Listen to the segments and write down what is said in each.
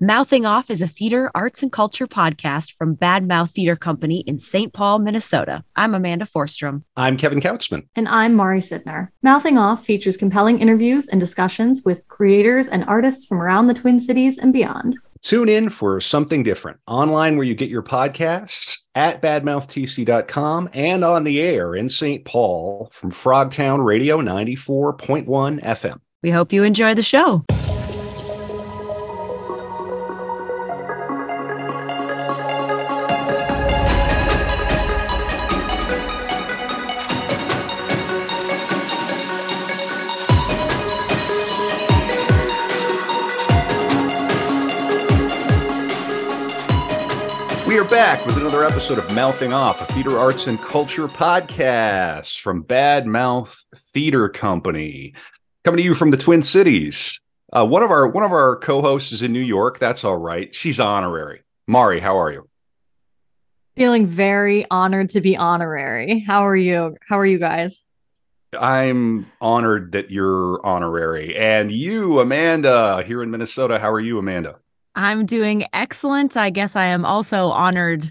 Mouthing Off is a theater, arts, and culture podcast from Bad Mouth Theater Company in St. Paul, Minnesota. I'm Amanda Forstrom. I'm Kevin Kautzman. And I'm Mari Sidner. Mouthing Off features compelling interviews and discussions with creators and artists from around the Twin Cities and beyond. Tune in for something different online where you get your podcasts at badmouthtc.com and on the air in St. Paul from Frogtown Radio 94.1 FM. We hope you enjoy the show. Back with another episode of Mouthing Off, a theater arts and culture podcast from Bad Mouth Theater Company, coming to you from the Twin Cities. Uh, one of our one of our co-hosts is in New York. That's all right. She's honorary. Mari, how are you? Feeling very honored to be honorary. How are you? How are you guys? I'm honored that you're honorary. And you, Amanda, here in Minnesota, how are you, Amanda? I'm doing excellent. I guess I am also honored.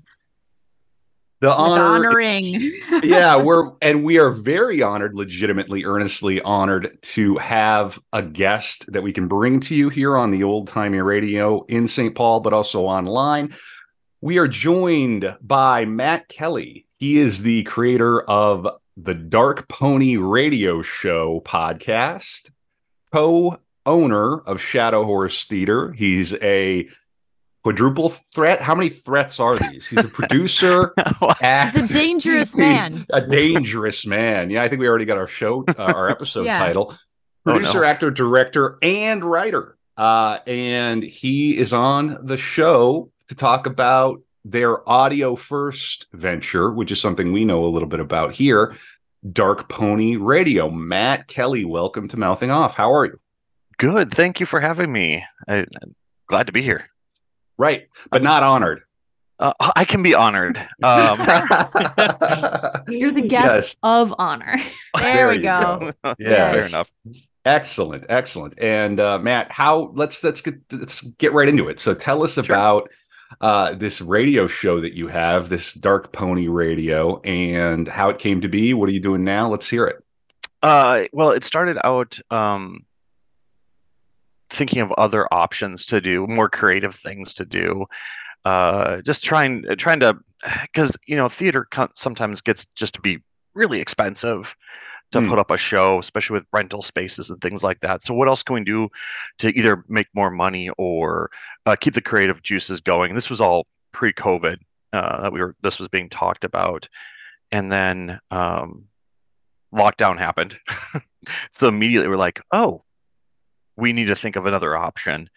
The honor, honoring. yeah, we're and we are very honored, legitimately, earnestly honored to have a guest that we can bring to you here on the old timey radio in St. Paul, but also online. We are joined by Matt Kelly. He is the creator of the Dark Pony Radio Show podcast, co owner of Shadow Horse Theater. He's a quadruple threat. How many threats are these? He's a producer. actor. He's a dangerous man. A dangerous man. Yeah, I think we already got our show, uh, our episode yeah. title. Producer, oh, no. actor, director, and writer. Uh, and he is on the show to talk about their audio first venture, which is something we know a little bit about here. Dark Pony Radio. Matt Kelly, welcome to Mouthing Off. How are you? Good. Thank you for having me. I, am glad to be here. Right, but not honored. Uh, I can be honored. Um, You're the guest yes. of honor. There, there we go. go. Yeah, fair enough. Excellent, excellent. And uh, Matt, how? Let's let's get let's get right into it. So tell us sure. about uh, this radio show that you have, this Dark Pony Radio, and how it came to be. What are you doing now? Let's hear it. Uh, well, it started out um, thinking of other options to do, more creative things to do. Uh, just trying trying to because you know theater sometimes gets just to be really expensive to mm. put up a show, especially with rental spaces and things like that. So, what else can we do to either make more money or uh, keep the creative juices going? This was all pre-COVID uh, that we were. This was being talked about, and then um, lockdown happened. so immediately we're like, oh, we need to think of another option.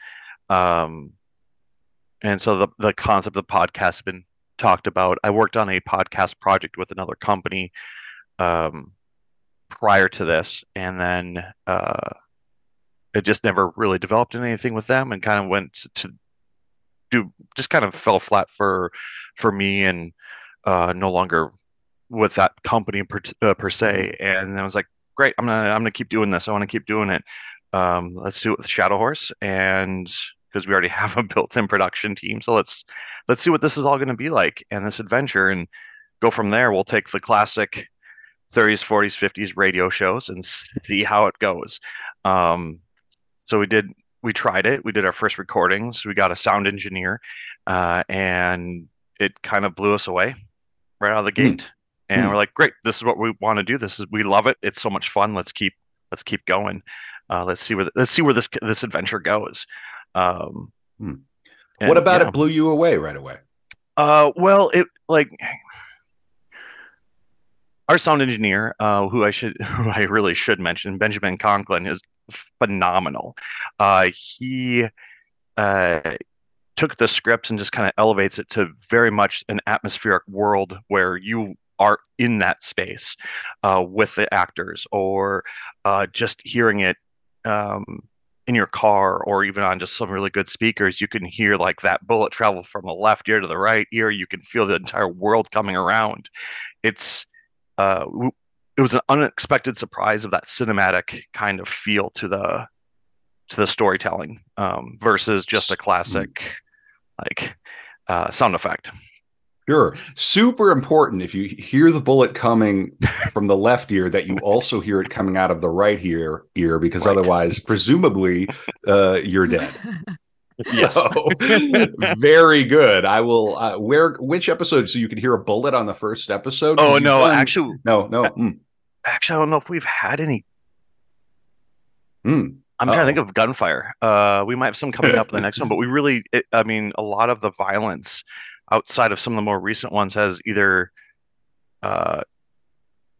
Um, and so the the concept of the podcast has been talked about. I worked on a podcast project with another company um, prior to this, and then uh, it just never really developed anything with them, and kind of went to do just kind of fell flat for for me, and uh, no longer with that company per, uh, per se. And I was like, great, I'm gonna I'm gonna keep doing this. I want to keep doing it um, let's do it with Shadow Horse, and because we already have a built-in production team, so let's let's see what this is all going to be like and this adventure, and go from there. We'll take the classic 30s, 40s, 50s radio shows and see how it goes. Um, so we did we tried it. We did our first recordings. We got a sound engineer, uh, and it kind of blew us away right out of the hmm. gate. Mm. And mm. we're like, great, this is what we want to do. This is we love it. It's so much fun. Let's keep let's keep going uh, let's see where let's see where this this adventure goes. Um, hmm. and, what about it blew you away right away? Uh, well, it like our sound engineer, uh, who I should, who I really should mention, Benjamin Conklin, is phenomenal. Uh, he uh, took the scripts and just kind of elevates it to very much an atmospheric world where you are in that space uh, with the actors, or uh, just hearing it um, in your car or even on just some really good speakers, you can hear like that bullet travel from the left ear to the right ear. You can feel the entire world coming around. It's uh, it was an unexpected surprise of that cinematic kind of feel to the to the storytelling um, versus just a classic like uh, sound effect. Sure. Super important if you hear the bullet coming from the left ear that you also hear it coming out of the right ear ear because right. otherwise presumably uh, you're dead. yes. So, very good. I will uh, where which episode so you can hear a bullet on the first episode? Oh no, done... actually no, no. Mm. Actually, I don't know if we've had any. Mm. I'm trying to think of gunfire. Uh, we might have some coming up in the next one, but we really, it, I mean, a lot of the violence outside of some of the more recent ones has either uh,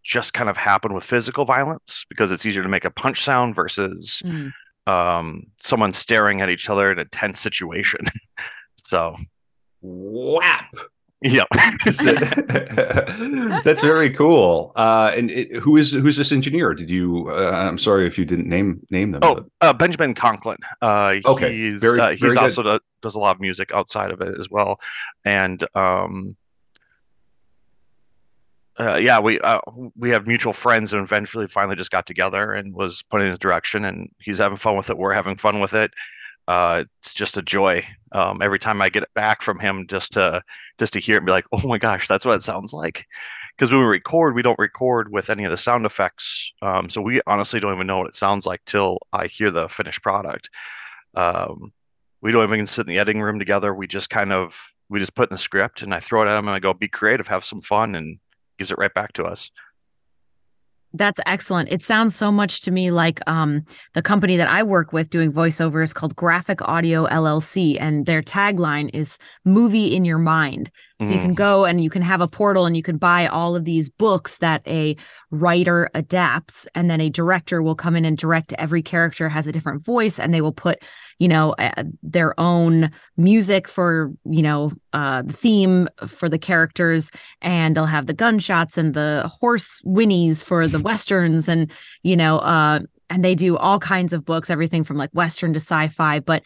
just kind of happened with physical violence because it's easier to make a punch sound versus mm. um, someone staring at each other in a tense situation. so, whap. Yeah, that's very cool. Uh, and it, who is who's this engineer? Did you? Uh, I'm sorry if you didn't name name them. Oh, uh, Benjamin Conklin. Uh, okay, he's very, uh, he's very also do, does a lot of music outside of it as well, and um, uh, yeah, we uh, we have mutual friends and eventually finally just got together and was put in his direction, and he's having fun with it. We're having fun with it uh, it's just a joy um, every time I get it back from him just to just to hear it and be like, oh my gosh, that's what it sounds like. Because when we record, we don't record with any of the sound effects, um, so we honestly don't even know what it sounds like till I hear the finished product. Um, we don't even sit in the editing room together. We just kind of we just put in the script and I throw it at him and I go, be creative, have some fun, and gives it right back to us. That's excellent. It sounds so much to me like um, the company that I work with doing voiceovers called Graphic Audio LLC, and their tagline is "Movie in Your Mind." So mm. you can mm. go and you can have a portal and you can buy all of these books that a writer adapts, and then a director will come in and direct. Every character has a different voice, and they will put you know uh, their own music for you know uh, the theme for the characters and they'll have the gunshots and the horse whinnies for the westerns and you know uh, and they do all kinds of books everything from like western to sci-fi but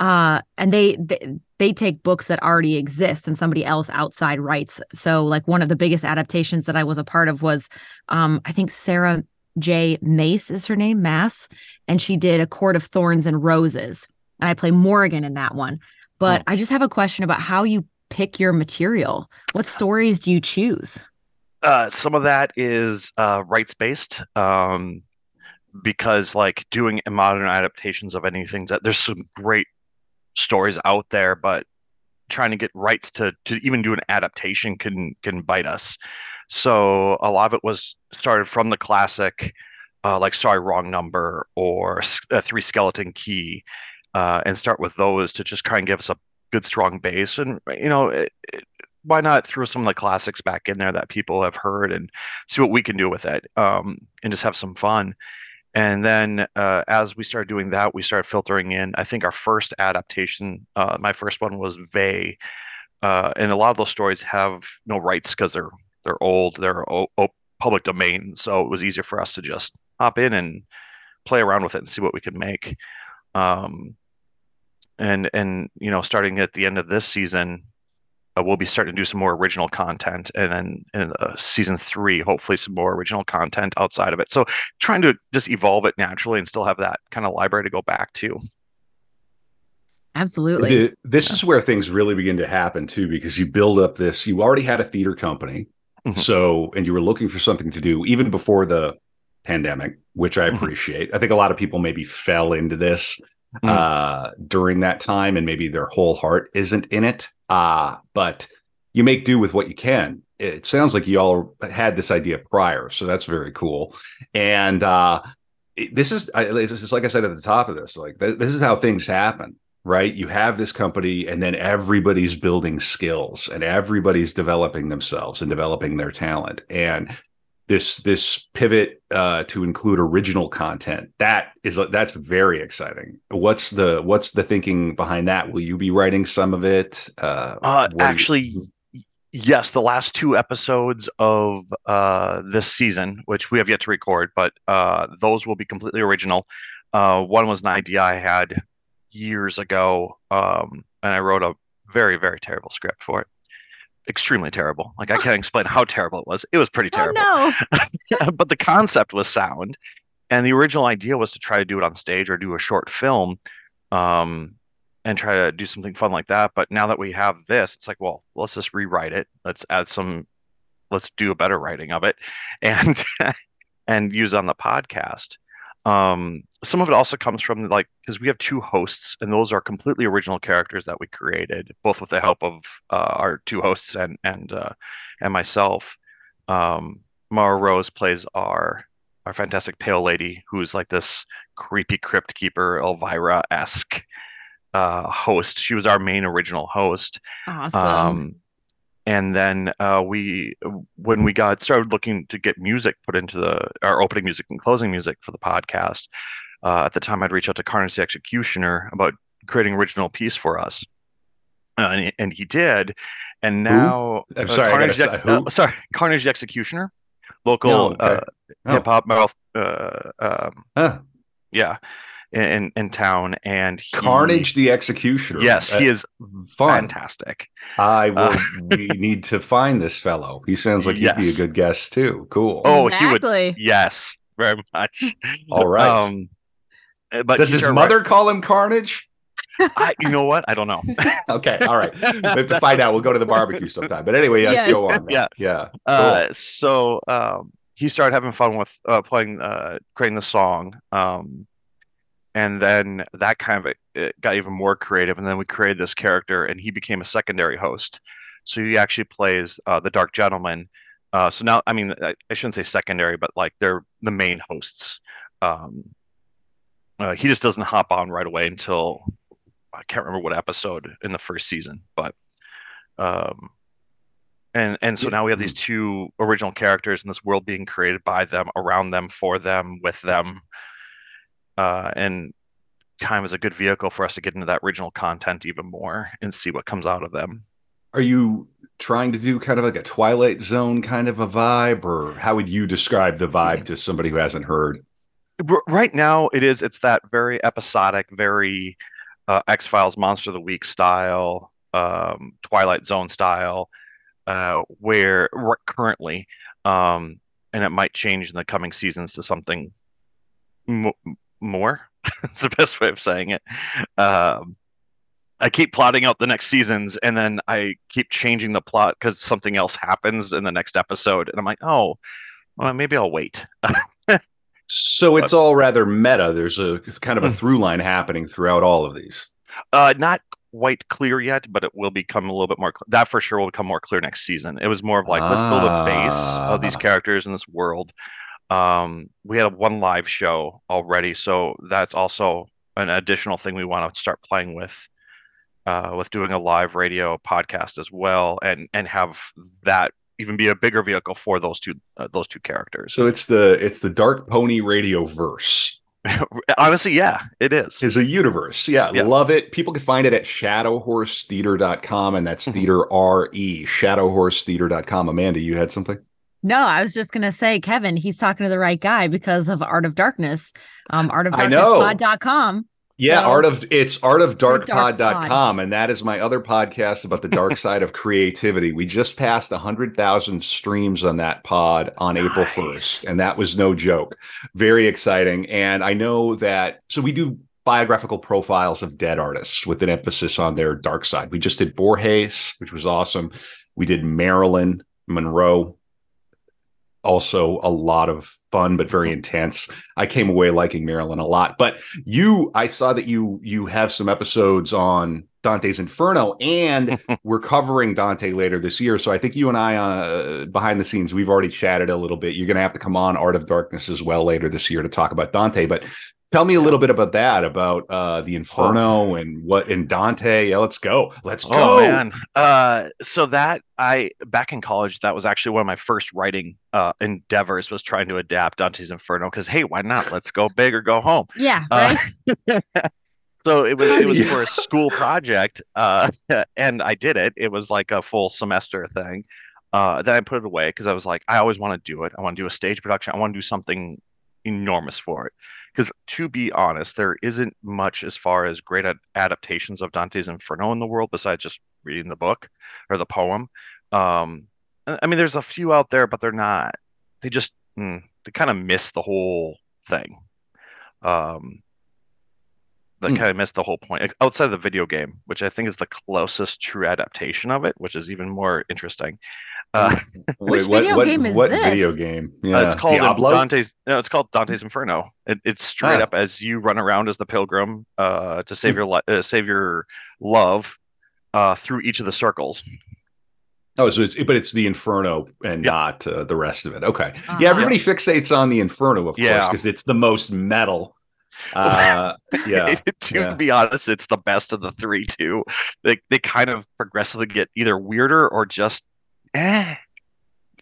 uh and they, they they take books that already exist and somebody else outside writes. So like one of the biggest adaptations that i was a part of was um i think sarah j. Mace is her name Maas and she did a court of thorns and roses and I play Morgan in that one. But oh. I just have a question about how you pick your material. What stories do you choose? Uh, some of that is uh, rights based. Um, because like doing modern adaptations of anything that there's some great stories out there, but trying to get rights to to even do an adaptation can can bite us. So a lot of it was started from the classic, uh, like Sorry Wrong Number or uh, Three Skeleton Key, uh, and start with those to just try and give us a good strong base. And you know, it, it, why not throw some of the classics back in there that people have heard and see what we can do with it, um, and just have some fun. And then uh, as we started doing that, we started filtering in. I think our first adaptation, uh, my first one was Vey, uh, and a lot of those stories have no rights because they're they're old, they're o- o- public domain. So it was easier for us to just hop in and play around with it and see what we could make. Um, and and you know starting at the end of this season uh, we'll be starting to do some more original content and then in uh, season three hopefully some more original content outside of it so trying to just evolve it naturally and still have that kind of library to go back to absolutely this yeah. is where things really begin to happen too because you build up this you already had a theater company mm-hmm. so and you were looking for something to do even before the pandemic which i mm-hmm. appreciate mm-hmm. i think a lot of people maybe fell into this mm. uh, during that time, and maybe their whole heart isn't in it. Uh, but you make do with what you can. It sounds like you all had this idea prior, so that's very cool. And uh, this is, is like I said at the top of this, like th- this is how things happen right? You have this company, and then everybody's building skills and everybody's developing themselves and developing their talent. And this this pivot uh, to include original content that is that's very exciting. What's the what's the thinking behind that? Will you be writing some of it? Uh, uh actually you... yes the last two episodes of uh, this season which we have yet to record but uh, those will be completely original. Uh, one was an idea i had years ago um, and i wrote a very very terrible script for it extremely terrible. Like I can't explain how terrible it was. It was pretty oh, terrible. Oh, no. but the concept was sound. and the original idea was to try to do it on stage or do a short film um, and try to do something fun like that but now that we have this it's like well let's just rewrite it let's add some let's do a better writing of it and and use on the podcast um, some of it also comes from like because we have two hosts and those are completely original characters that we created both with the help of uh, our two hosts and and uh, and myself. Um, mara rose plays our our fantastic pale lady who's like this creepy crypt keeper elvira-esque uh, host. She was our main original host. Awesome. um, and then uh, we when we got started looking to get music put into the our opening music and closing music for the podcast uh, at the time i'd reach out to carnage the executioner about creating original piece for us uh, and, he, and he did and now I'm uh, sorry, I carnage, the Ex- who? uh, sorry carnage the executioner local No, okay. uh, Oh. hip hop mouth uh, um, Huh. yeah in in town and he, Carnage the Executioner. yes he Uh, is fun. fantastic I will. Uh, we need to find this fellow. He sounds like he'd be a good guest too. Cool. oh, he would- exactly. yes very much All right. Um, uh, but Does his our mother call him Carnage? I, you know what? I don't know. Okay. All right. We have to find out. We'll go to the barbecue sometime. But anyway, yes, Yes. go on. man. Yeah. Yeah. Uh, so um, he started having fun with uh, playing, uh, creating the song, um, and then that kind of it got even more creative. And then we created this character, and he became a secondary host. So he actually plays uh, the Dark Gentleman. Uh, so now, I mean, I, I shouldn't say secondary, but like they're the main hosts. Um, uh, he just doesn't hop on right away until I can't remember what episode in the first season, but um, and and so now we have these two original characters in this world being created by them, around them, for them, with them, uh, and kind of is a good vehicle for us to get into that original content even more and see what comes out of them. Are you trying to do kind of like a Twilight Zone kind of a vibe, or how would you describe the vibe to somebody who hasn't heard? Right now it is it's that very episodic very uh, x-files monster of the week style um, twilight zone style uh, where currently um, and it might change in the coming seasons to something mo- more it's the best way of saying it um, i keep plotting out the next seasons and then i keep changing the plot because something else happens in the next episode and i'm like oh well, maybe i'll wait So it's all rather meta. There's a kind of a through line happening throughout all of these. Uh, not quite clear yet, but it will become a little bit more. Cl- that for sure will become more clear next season. It was more of like let's build a base of these Ah. characters in this world. Um, we had one live show already, so that's also an additional thing we want to start playing with, uh, with doing a live radio podcast as well, and and have that even be a bigger vehicle for those two uh, those two characters. So it's the it's the Dark Pony Radio verse. Honestly, yeah, it is. is a universe. Yeah, Yeah. love it. People can find it at shadowhorsetheatre.com and that's Mhm. theater R E, shadowhorsetheatre.com. Amanda, you had something? No, I was just gonna say, Kevin, he's talking to the right guy because of Art of Darkness. Um, I know. artofdarknesspod.com. Yeah, So- art of it's artofdarkpod.com Dark and that is my other podcast about the dark side of creativity. We just passed 100,000 streams on that pod on April 1st and that was no joke. Very exciting and I know that so we do biographical profiles of dead artists with an emphasis on their dark side. We just did Borges, which was awesome. We did Marilyn Monroe also a lot of fun but very intense. I came away liking Marilyn a lot. But you I saw that you you have some episodes on Dante's Inferno and we're covering Dante later this year. So I think you and I uh, behind the scenes we've already chatted a little bit. You're going to have to come on Art of Darkness as well later this year to talk about Dante, but Tell me a little bit about that, about uh, the Inferno and what in Dante. Yeah, let's go. Let's go. Oh man. Uh so that I back in college that was actually one of my first writing uh endeavors was trying to adapt Dante's Inferno because hey, why not? Let's go big or go home. Yeah, Uh, right. So it was it was Yeah. for a school project uh and I did it. It was like a full semester thing. Uh then I put it away because I was like I always want to do it. I want to do a stage production. I want to do something enormous for it. Because to be honest, there isn't much as far as great ad- adaptations of Dante's Inferno in the world besides just reading the book or the poem. Um, I mean, there's a few out there, but they're not. They just mm, they kind of miss the whole thing. Um, that Hmm. kind of missed the whole point like, outside of the video game, which I think is the closest true adaptation of it, which is even more interesting. Uh, Which Wait, what- video what- game is what this? video game? Yeah, uh, it's called Diablo. Dante's. No, it's called Dante's Inferno. It, it's straight Ah. up as you run around as the pilgrim uh, to save your li- uh, save your love uh, through each of the circles. Oh, so it's but it's the Inferno and Yeah. not uh, the rest of it. Okay, Uh-huh. yeah. Everybody fixates on the Inferno, of course, Yeah. because it's the most metal. Uh, yeah, to yeah. be honest, it's the best of the three too. They they kind of progressively get either weirder or just eh,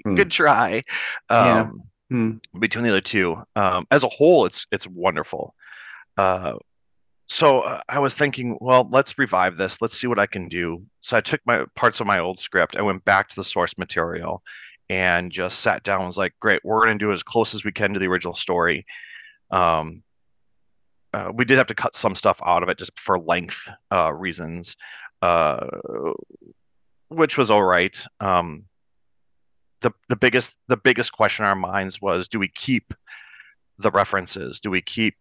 Hmm. good try. Yeah. Um, Hmm. between the other two. Um, as a whole, it's it's wonderful. Uh, so uh, I was thinking, well, let's revive this. Let's see what I can do. So I took my parts of my old script. I went back to the source material and just sat down. and Was like, great, we're going to do as close as we can to the original story. Um, uh, we did have to cut some stuff out of it just for length uh, reasons, uh, which was all right. Um, the the biggest the biggest question in our minds was, do we keep the references? Do we keep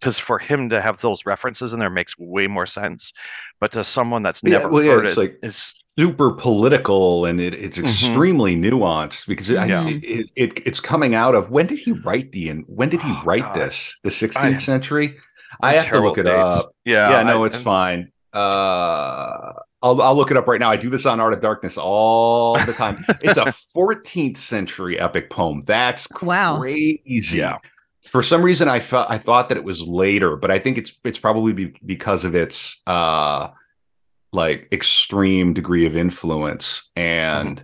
because for him to have those references in there makes way more sense, but to someone that's Yeah, never well, yeah, it's it, like- it's super political and it, it's Mhm. extremely nuanced because it, Yeah. it, it, it's coming out of when did he write the when did he Oh, write God. this the 16th I- century I have to look it dates. up Yeah, yeah no I- it's and- fine uh I'll, I'll look it up right now. I do this on Art of Darkness all the time. It's a 14th century epic poem. That's Wow. crazy. Yeah. For some reason, I felt I thought that it was later, but I think it's it's probably be, because of its uh like extreme degree of influence and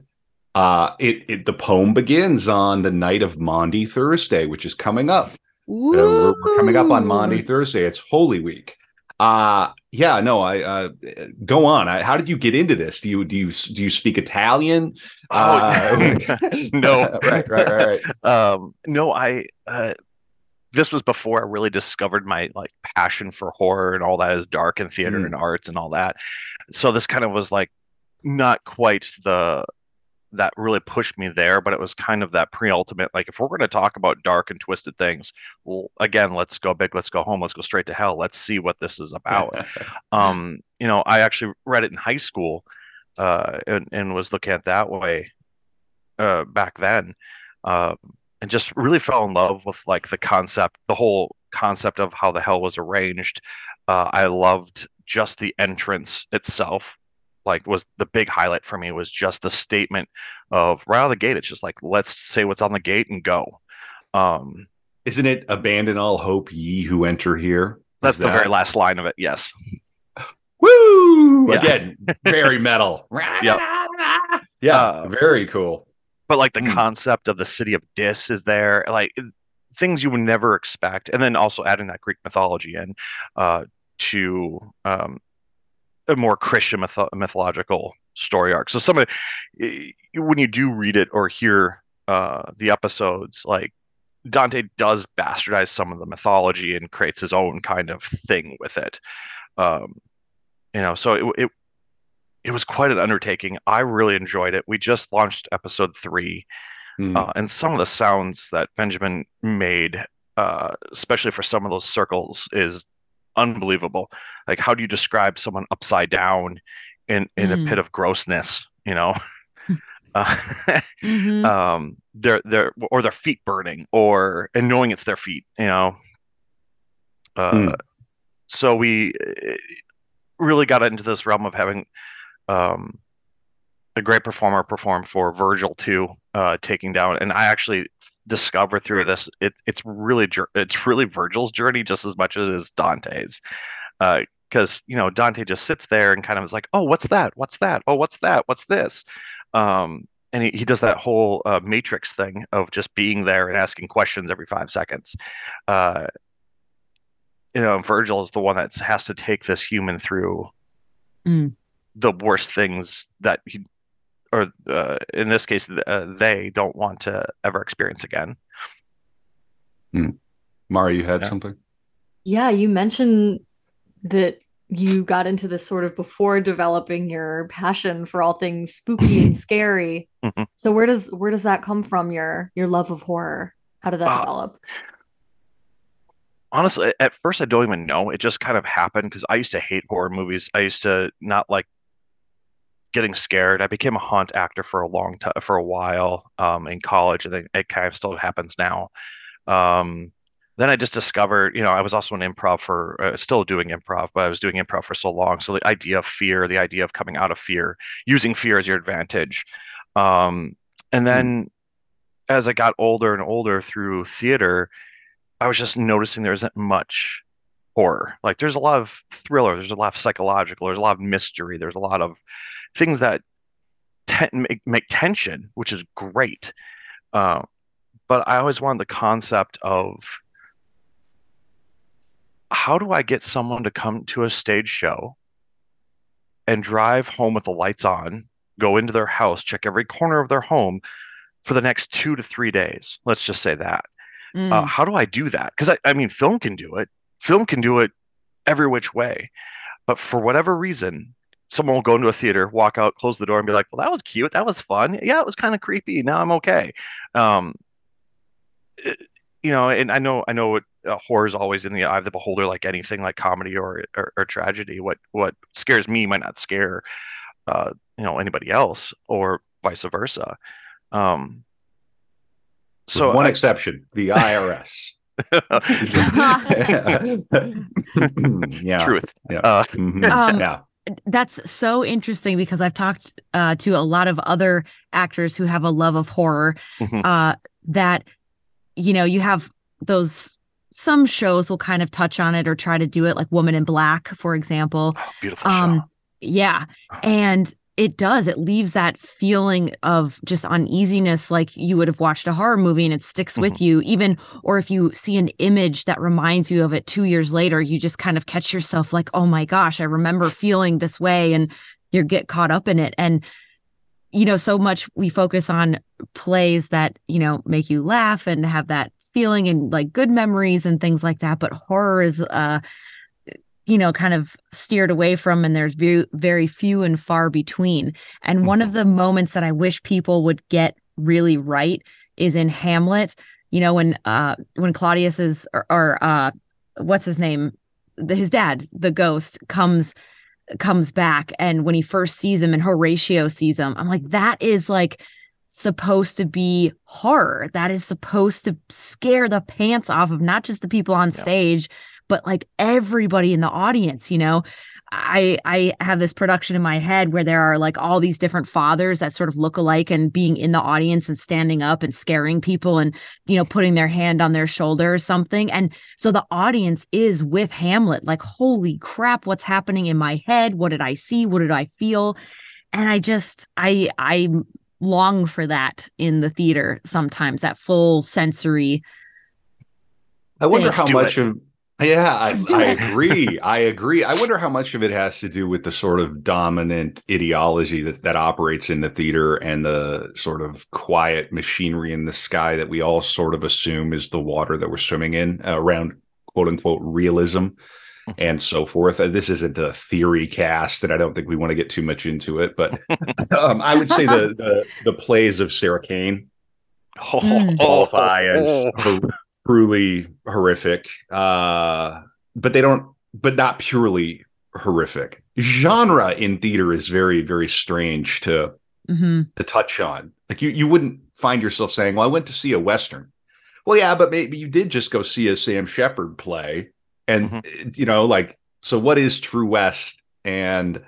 uh it, it the poem begins on the night of Maundy Thursday, which is coming up. Uh, we're, we're coming up on Ooh. Maundy Thursday. It's Holy Week. Uh yeah, no, I uh go on. I, how did you get into this? Do you do you do you speak Italian? Uh, no. right, right, right, right. um no i uh this was before i really discovered my like passion for horror and all that is dark and theater Mm. and arts and all that so this kind of was like not quite the that really pushed me there but it was kind of that pre-ultimate like if we're going to talk about dark and twisted things well again let's go big let's go home let's go straight to hell let's see what this is about. Um you know i actually read it in high school uh and, and was looking at that way uh back then uh, and just really fell in love with like the concept the whole concept of how the hell was arranged. Uh i loved just the entrance itself like was the big highlight for me was just the statement of right out of the gate it's just like let's say what's on the gate and go um Isn't it abandon all hope ye who enter here? that's Is the very last line of it yes Woo! Yeah. Again, very metal. Yep. Yeah, Uh, very cool. but like the Hmm. concept of the city of Dis is there, like things you would never expect, and then also adding that Greek mythology in uh, to um, a more Christian mytho- mythological story arc. So some of it, when you do read it or hear uh, the episodes, like Dante does bastardize some of the mythology and creates his own kind of thing with it. Um, you know, so it, it it was quite an undertaking. I really enjoyed it. We just launched episode three, Hmm. uh, and some of the sounds that Benjamin made, uh, especially for some of those circles, is unbelievable. Like, how do you describe someone upside down in in Mm. a pit of grossness? You know, uh, Mhm. um, their their or their feet burning, or and knowing it's their feet. You know, uh, Mm. so we uh, really got into this realm of having um, a great performer perform for Virgil too, uh, taking down. And I actually discovered through this it, it's really it's really Virgil's journey just as much as it is Dante's, because you know Dante just sits there and kind of is like, oh, what's that? What's that? Oh, what's that? What's this? Um, and he, he does that whole uh, matrix thing of just being there and asking questions every five seconds. Uh, you know, Virgil is the one that has to take this human through Mm. the worst things that he, or uh, in this case, uh, they don't want to ever experience again. Mara, you had Yeah. something? Yeah, you mentioned that you got into this sort of before developing your passion for all things spooky and scary. Mhm. So where does where does that come from? Your your love of horror? How did that Uh, develop? honestly, at first I don't even know. It just kind of happened because I used to hate horror movies. I used to not like getting scared. I became a haunt actor for a long time, for a while um, in college, and it kind of still happens now. Um, then I just discovered, you know, I was also an improv for, uh, still doing improv, but I was doing improv for so long. So the idea of fear, the idea of coming out of fear, using fear as your advantage. Um, and then mm. as I got older and older through theater, I was just noticing there isn't much horror. Like there's a lot of thriller, there's a lot of psychological, there's a lot of mystery, there's a lot of things that te- make, make tension, which is great. Uh, but I always wanted the concept of how do I get someone to come to a stage show and drive home with the lights on, go into their house, check every corner of their home for the next two to three days? Let's just say that. Uh, mm. Uh, how do I do that? Because I, I mean, film can do it. Film can do it every which way. But for whatever reason, someone will go into a theater, walk out, close the door, and be like, "Well, that was cute. That was fun. Yeah, it was kind of creepy. Now I'm okay." Um, it, you know, and I know, I know, what uh, horror is always in the eye of the beholder, like anything, like comedy or or, or tragedy. What what scares me might not scare, uh, you know, anybody else, or vice versa. Um, so With one I, exception, the IRS. yeah. Truth. Yeah. Uh, mm-hmm. um, yeah. That's so interesting because I've talked uh, to a lot of other actors who have a love of horror. Mm-hmm. Uh, that you know, you have those. Some shows will kind of touch on it or try to do it, like Woman in Black, for example. Oh, beautiful um, show. Yeah, and it does. It leaves that feeling of just uneasiness like you would have watched a horror movie and it sticks mm-hmm. with you even or if you see an image that reminds you of it 2 years later you just kind of catch yourself like oh my gosh i remember feeling this way and you get caught up in it. And you know so much we focus on plays that you know make you laugh and have that feeling and like good memories and things like that. But horror is uh you know kind of steered away from and there's very very few and far between and mm-hmm. one of the moments that i wish people would get really right is in hamlet you know when uh when claudius is or, or uh what's his name his dad the ghost comes comes back and when he first sees him and horatio sees him i'm like that is like supposed to be horror that is supposed to scare the pants off of not just the people on yeah. stage but like everybody in the audience, you know. I I have this production in my head where there are like all these different fathers that sort of look alike and being in the audience and standing up and scaring people and you know putting their hand on their shoulder or something. And so the audience is with Hamlet like holy crap what's happening in my head? What did I see? What did I feel? And I just I I long for that in the theater sometimes that full sensory I wonder how much it. of yeah, I, I agree. I agree. I wonder how much of it has to do with the sort of dominant ideology that, that operates in the theater and the sort of quiet machinery in the sky that we all sort of assume is the water that we're swimming in uh, around quote unquote realism mm-hmm. and so forth. Uh, this isn't a theory cast, and I don't think we want to get too much into it. But um, I would say the, the, the plays of Sarah Kane oh, qualify as truly horrific, uh, but they don't, but not purely horrific. Genre in theater is very, very strange to mm-hmm. to touch on. Like you, you wouldn't find yourself saying, "Well, I went to see a western." Well, yeah, but maybe you did just go see a Sam Shepard play, and mm-hmm. you know, like, so what is True West? And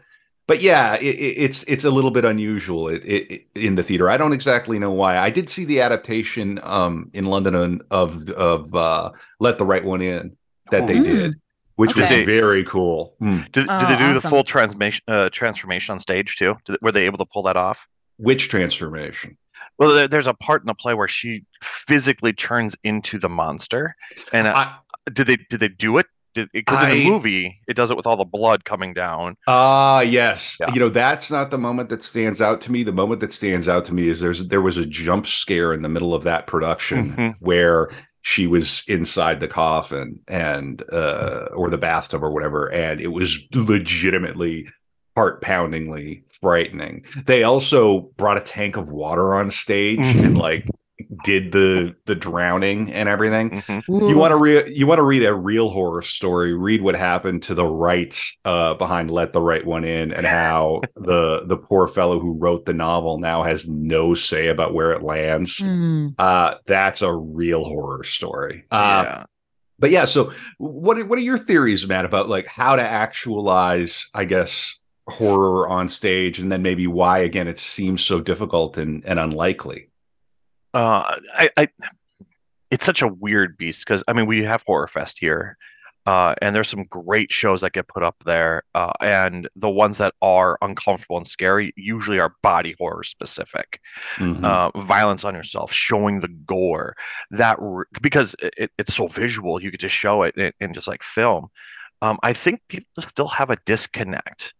but yeah, it, it's it's a little bit unusual it, it, in the theater. I don't exactly know why. I did see the adaptation um, in London of of uh, Let the Right One In that they did, which okay. was very cool. Mm. Did, oh, did they do awesome. the full transformation uh, transformation on stage too? Did, were they able to pull that off? Which transformation? Well, there's a part in the play where she physically turns into the monster, and uh, I, did they did they do it? Because in the movie it does it with all the blood coming down. Ah, uh, yes. Yeah. You know that's not the moment that stands out to me. The moment that stands out to me is there's there was a jump scare in the middle of that production mm-hmm. where she was inside the coffin and uh or the bathtub or whatever and it was legitimately heart poundingly frightening. They also brought a tank of water on stage mm-hmm. and like did the the drowning and everything. Mhm. You want to read you want to read a real horror story. Read what happened to the rights uh, behind "Let the Right One In" and how the the poor fellow who wrote the novel now has no say about where it lands. Mm. Uh, that's a real horror story. Uh, yeah. but yeah, so what are- what are your theories, Matt, about like how to actualize, I guess, horror on stage, and then maybe why again it seems so difficult and, and unlikely. Uh, I, I, it's such a weird beast because I mean we have Horror Fest here, uh, and there's some great shows that get put up there, uh, and the ones that are uncomfortable and scary usually are body horror specific, Mhm. uh, violence on yourself, showing the gore, that r- because it, it's so visual, you get to show it in, in just like film. Um, I think people still have a disconnect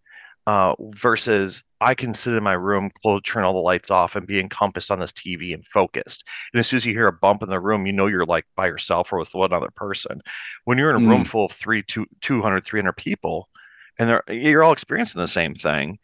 uh, versus I can sit in my room, close, turn all the lights off, and be encompassed on this TV and focused. And as soon as you hear a bump in the room, you know you're like by yourself or with one other person. When you're in a room full of three, two, 200, 300 people, and they're you're all experiencing the same thing,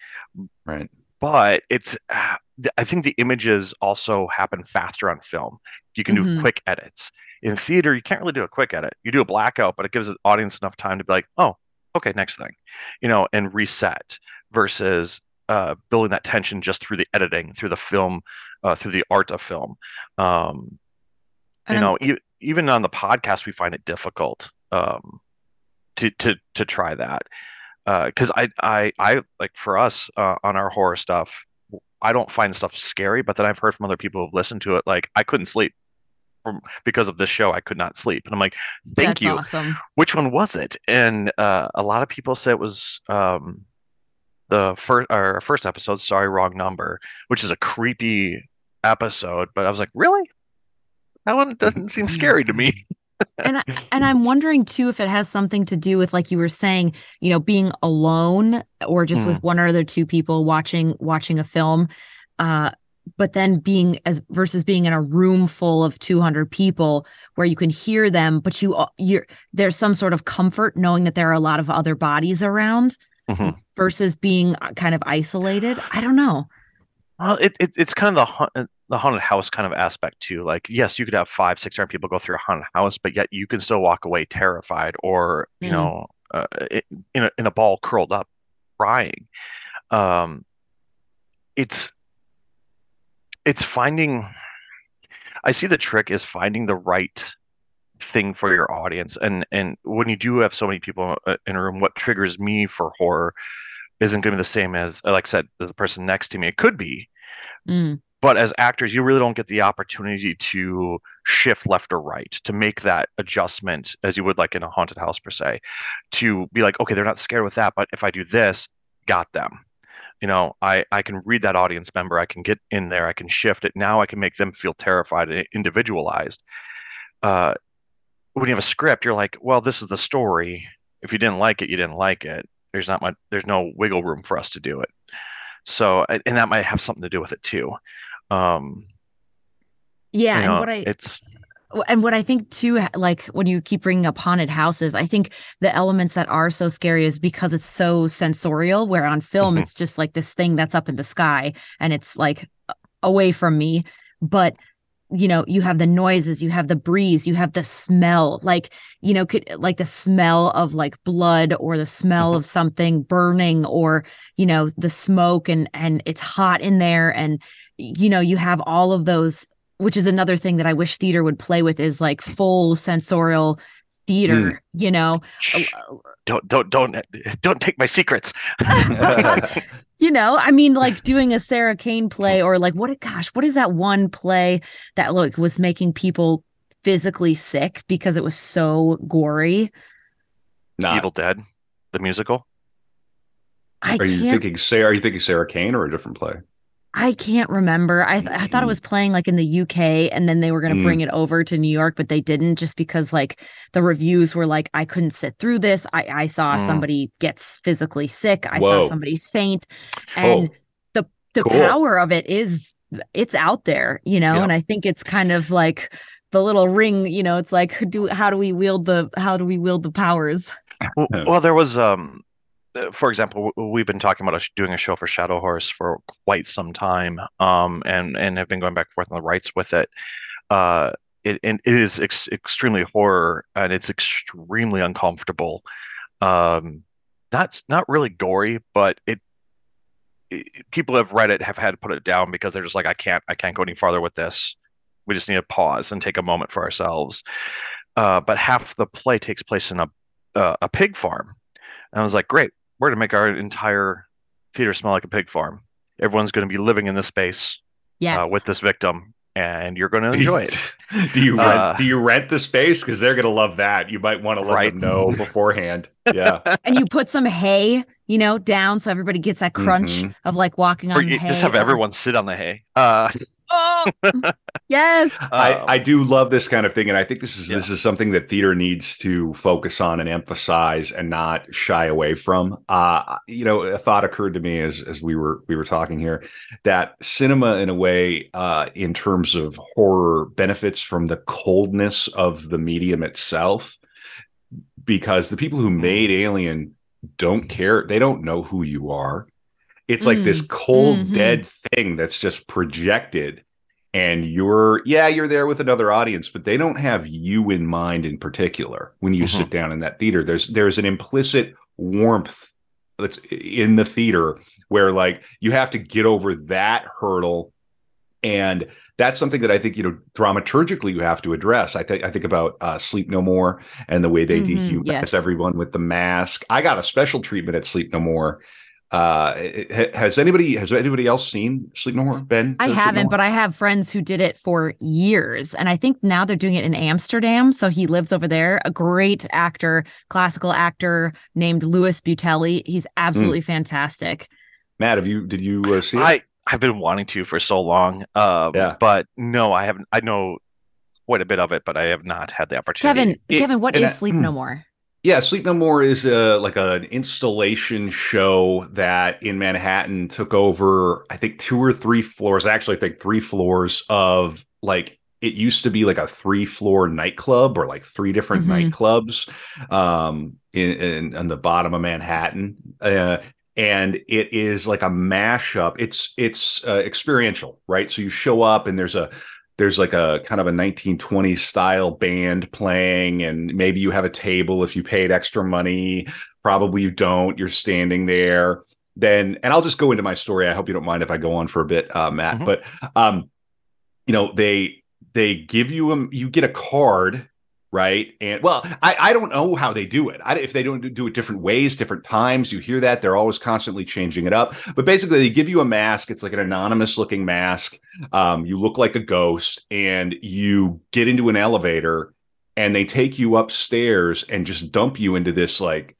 right. but it's ah, I think the images also happen faster on film. You can do Mhm. quick edits. In theater, you can't really do a quick edit. You do a blackout, but it gives the audience enough time to be like, oh, okay, next thing, you know, and reset versus uh, building that tension just through the editing, through the film, uh, through the art of film. Um, you know, e- even on the podcast, we find it difficult um, to to to try that because I I I like for us uh, on our horror stuff, I don't find stuff scary, but then I've heard from other people who've listened to it, like I couldn't sleep from because of this show. I could not sleep, and I'm like, thank That's you. awesome. Which one was it? And uh, a lot of people said it was um, the first our first episode. Sorry, wrong number, which is a creepy episode. But I was like, really? That one doesn't seem scary to me. and I, and I'm wondering too if it has something to do with like you were saying, you know, being alone or just with one or other two people watching watching a film, uh, but then being as versus being in a room full of 200 people where you can hear them, but you you're there's some sort of comfort knowing that there are a lot of other bodies around Mhm. versus being uh, kind of isolated. I don't know. Well, it, it it's kind of the the haunted house kind of aspect too. Like, yes, you could have five, six hundred people go through a haunted house, but yet you can still walk away terrified, or you Mm. know, uh, in a in a ball curled up, crying. Um, it's it's finding. I see the trick is finding the right thing for your audience, and and when you do have so many people uh, in a room, what triggers me for horror isn't going to be the same as, like I said, as the person next to me. It could be, Mm, but as actors, you really don't get the opportunity to shift left or right, to make that adjustment as you would like in a haunted house per se, to be like, okay, they're not scared with that, but if I do this, got them. You know, I I can read that audience member, I can get in there, I can shift it. Now I can make them feel terrified and individualized. Uh, when you have a script, you're like, well, this is the story. If you didn't like it, you didn't like it. There's not much, there's no wiggle room for us to do it. So, and that might have something to do with it too. Um, yeah, you and what I it's and what I think too, like when you keep bringing up haunted houses, I think the elements that are so scary is because it's so sensorial. Where on film, Mhm. it's just like this thing that's up in the sky and it's like away from me. But you know, you have the noises, you have the breeze, you have the smell, like you know, could like the smell of like blood or the smell Mhm. of something burning, or you know, the smoke and and it's hot in there, and you know, you have all of those which is another thing that I wish theater would play with is like full sensorial theater, hmm. you know. shh, don't don't don't don't take my secrets. You know, I mean like doing a Sarah Kane play or like what gosh, what is that one play that like was making people physically sick because it was so gory? Not, Evil Dead, the musical. I are you can't thinking Sarah? Are you thinking Sarah Kane or a different play? I can't remember. I th- I thought it was playing like in the UK and then they were going to Mm. bring it over to New York, but they didn't just because like the reviews were like I couldn't sit through this. I I saw Mm. somebody gets physically sick. I Whoa. saw somebody faint and Oh, the the cool. power of it is it's out there, you know, Yeah. and I think it's kind of like the little ring, you know, it's like do how do we wield the how do we wield the powers? Well, well, there was um, for example, we've been talking about doing a show for Shadow Horse for quite some time, um, and and have been going back and forth on the rights with it. uh, it and it is ex- extremely horror and it's extremely uncomfortable. Um, not not really gory, but it, it people have read it have had to put it down because they're just like I can't I can't go any farther with this. We just need to pause and take a moment for ourselves. Uh, but half the play takes place in a uh, a pig farm, and I was like, great, we're gonna make our entire theater smell like a pig farm. Everyone's going to be living in this space Yes. uh, with this victim, and you're going to enjoy it. do you rent, Uh, do you rent the space because they're gonna love that? You might want to let Right. them know beforehand. Yeah, and you put some hay, you know, down so everybody gets that crunch Mhm. of like walking Or on you hay. just have or- everyone sit on the hay. Uh, Oh, yes. I, um, I do love this kind of thing, and I think this is Yeah. this is something that theater needs to focus on and emphasize, and not shy away from. Uh, you know, a thought occurred to me as as we were we were talking here that cinema, in a way, uh, in terms of horror, benefits from the coldness of the medium itself, because the people who made Alien don't care; they don't know who you are. It's like this cold, Mhm. dead thing that's just projected and you're yeah you're there with another audience but they don't have you in mind in particular when you Mhm. sit down in that theater there's there's an implicit warmth that's in the theater where like you have to get over that hurdle and that's something that I think you know dramaturgically you have to address. I think I think about uh, Sleep No More and the way they Mhm, dehumanize yes. everyone with the mask. I got a special treatment at Sleep No More. Uh, has anybody has anybody else seen Sleep No More? Ben, I to Sleep No haven't, More? but I have friends who did it for years. And I think now they're doing it in Amsterdam. So he lives over there. A great actor, classical actor named Louis Butelli. He's Hmm. absolutely fantastic. Matt, have you did you uh, see it? I I've been wanting to for so long. Um, Yeah. but no, I haven't. I know quite a bit of it, but I have not had the opportunity. Kevin, It- Kevin, what is I- Sleep No More? Yeah, Sleep No More is a like an installation show that in Manhattan took over, I think two or three floors. Actually, I think three floors of like it used to be like a three floor nightclub or like three different Mhm. nightclubs um in, in on the bottom of Manhattan. Uh and it is like a mashup. It's it's uh, experiential, right? So you show up and there's a there's like a kind of a 1920s style band playing and maybe you have a table if you paid extra money. Probably you don't you're standing there. Then and i'll just go into my story. I hope you don't mind if i go on for a bit uh, matt Mhm. but um you know they they give you a you get a card right? And well i i don't know how they do it. I, if they don't do it different ways different times you hear that they're always constantly changing it up. But basically they give you a mask. It's like an anonymous looking mask. Um, you look like a ghost and you get into an elevator and they take you upstairs and just dump you into this like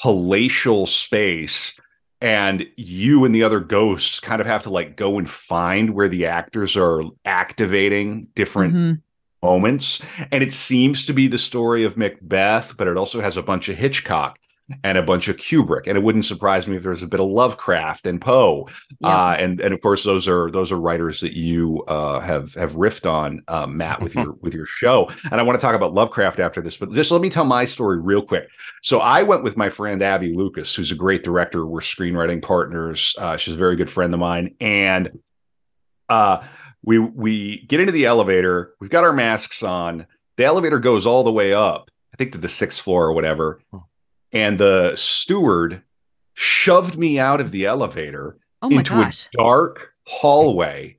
palatial space. And you and the other ghosts kind of have to like go and find where the actors are activating different Mhm. Moments and it seems to be the story of Macbeth but it also has a bunch of Hitchcock and a bunch of Kubrick and it wouldn't surprise me if there's a bit of Lovecraft and Poe Yep. uh, and and of course those are those are writers that you uh, have have riffed on, uh, Matt, with your with your show. And I want to talk about Lovecraft after this, but just let me tell my story real quick. So I went with my friend Abby Lucas, who's a great director. We're screenwriting partners. Uh, she's a very good friend of mine, and uh, we we get into the elevator. We've got our masks on. The elevator goes all the way up, I think to the sixth floor or whatever, and the steward shoved me out of the elevator Oh into gosh. a dark hallway.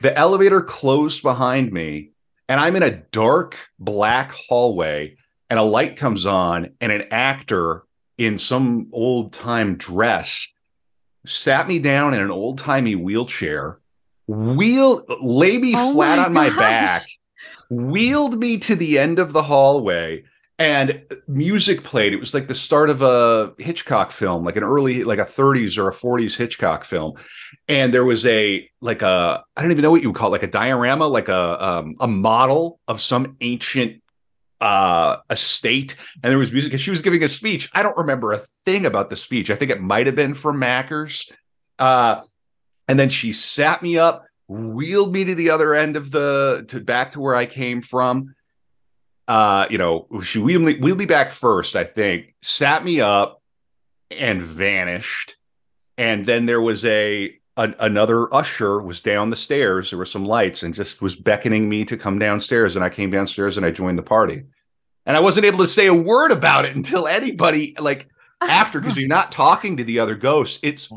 The elevator closed behind me, and I'm in a dark black hallway, and a light comes on, and an actor in some old time dress sat me down in an old timey wheelchair, wheel lay me Oh flat my on my gosh. back, wheeled me to the end of the hallway and music played. It was like the start of a hitchcock film like an early like a 30s or a 40s hitchcock film. And there was a like a i don't even know what you would call it like a diorama like a um, a model of some ancient uh estate. And there was music and she was giving a speech. I don't remember a thing about the speech. I think it might have been for mackers. Uh and then she sat me up wheeled me to the other end of the to back to where i came from uh, you know, she wheeled me, wheeled me back first, I think, sat me up and vanished. And then there was a an, another usher was down the stairs. There were some lights and just was beckoning me to come downstairs. And I came downstairs and I joined the party. And I wasn't able to say a word about it until anybody like after because you're not talking to the other ghosts. It's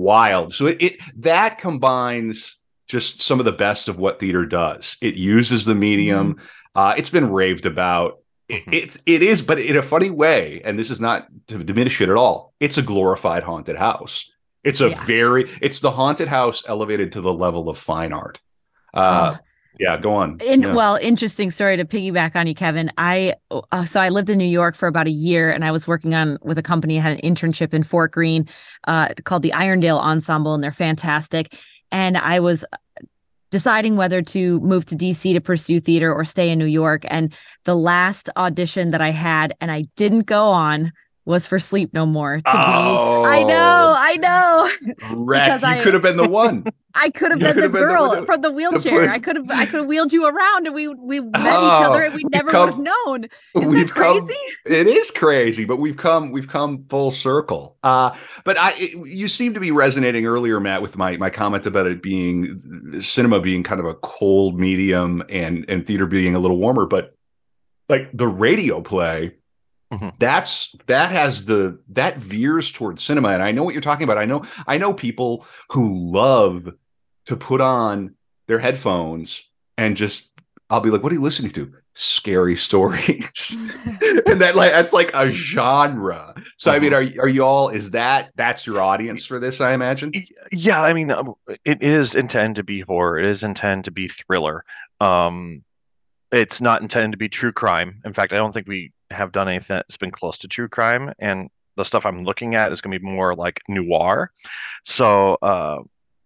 wild. So it, it that combines just some of the best of what theater does. It uses the medium. Mm-hmm. Uh, it's been raved about. It, mm-hmm. it's it is, but in a funny way, and this is not to diminish it at all. It's a glorified haunted house. It's a yeah. very it's the haunted house elevated to the level of fine art. Uh, oh. Yeah, go on. In, yeah. Well, interesting story to piggyback on you, Kevin. I uh, so I lived in New York for about a year, and I was working on with a company. I had an internship in Fort Greene, uh, called the Irondale Ensemble, and they're fantastic. And I was deciding whether to move to DC to pursue theater or stay in New York. And the last audition that I had, and I didn't go on, was for Sleep No More to oh, be. I know, I know. Wrecked. you I, could have been the one. I could have been the girl been the, from the wheelchair. I could have I could have wheeled you around and we we met oh, each other and we never come, would have known. Isn't we've that crazy? Come, it is crazy, but we've come we've come full circle. Uh but I it, you seem to be resonating earlier, Matt, with my my comment about it being cinema being kind of a cold medium and and theater being a little warmer, but like the radio play Mm-hmm. That's that has the that veers towards cinema, and I know what you're talking about. I know I know people who love to put on their headphones and just I'll be like, "What are you listening to?" Scary stories, and that like that's like a genre. So I mean, mm-hmm. are are you all? Is that that's your audience for this? I imagine. Yeah, I mean, um, it is intended to be horror. It is intended to be thriller. Um, it's not intended to be true crime. In fact, I don't think we have done anything that's been close to true crime, and the stuff I'm looking at is going to be more like noir. So,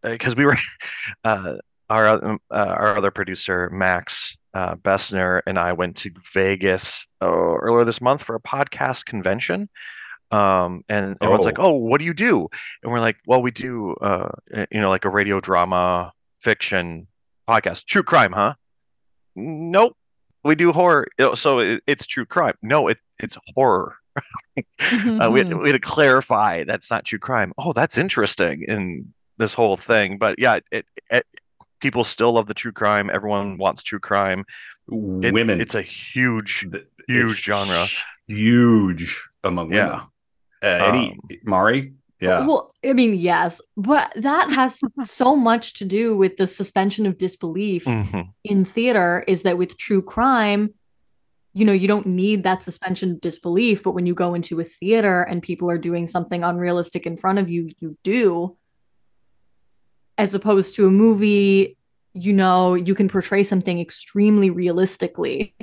because uh, we were, uh, our uh, our other producer Max uh, Bessner and I went to Vegas uh, earlier this month for a podcast convention. Um, and everyone's oh. like, "Oh, what do you do?" And we're like, "Well, we do, uh, you know, like a radio drama fiction podcast, true crime, huh?" Nope we do horror, so it, it's true crime. No, it it's horror. mm-hmm. uh, we, had, we had to clarify that's not true crime. Oh, that's interesting in this whole thing. But yeah, it, it, people still love the true crime. Everyone wants true crime. Women, it's a huge, huge it's genre. Huge among women. Yeah. Uh, any um, Mari, yeah. Well, I mean, yes, but that has so much to do with the suspension of disbelief mm-hmm. in theater is that with true crime, you know, you don't need that suspension of disbelief, but when you go into a theater and people are doing something unrealistic in front of you, you do. As opposed to a movie, you know, you can portray something extremely realistically.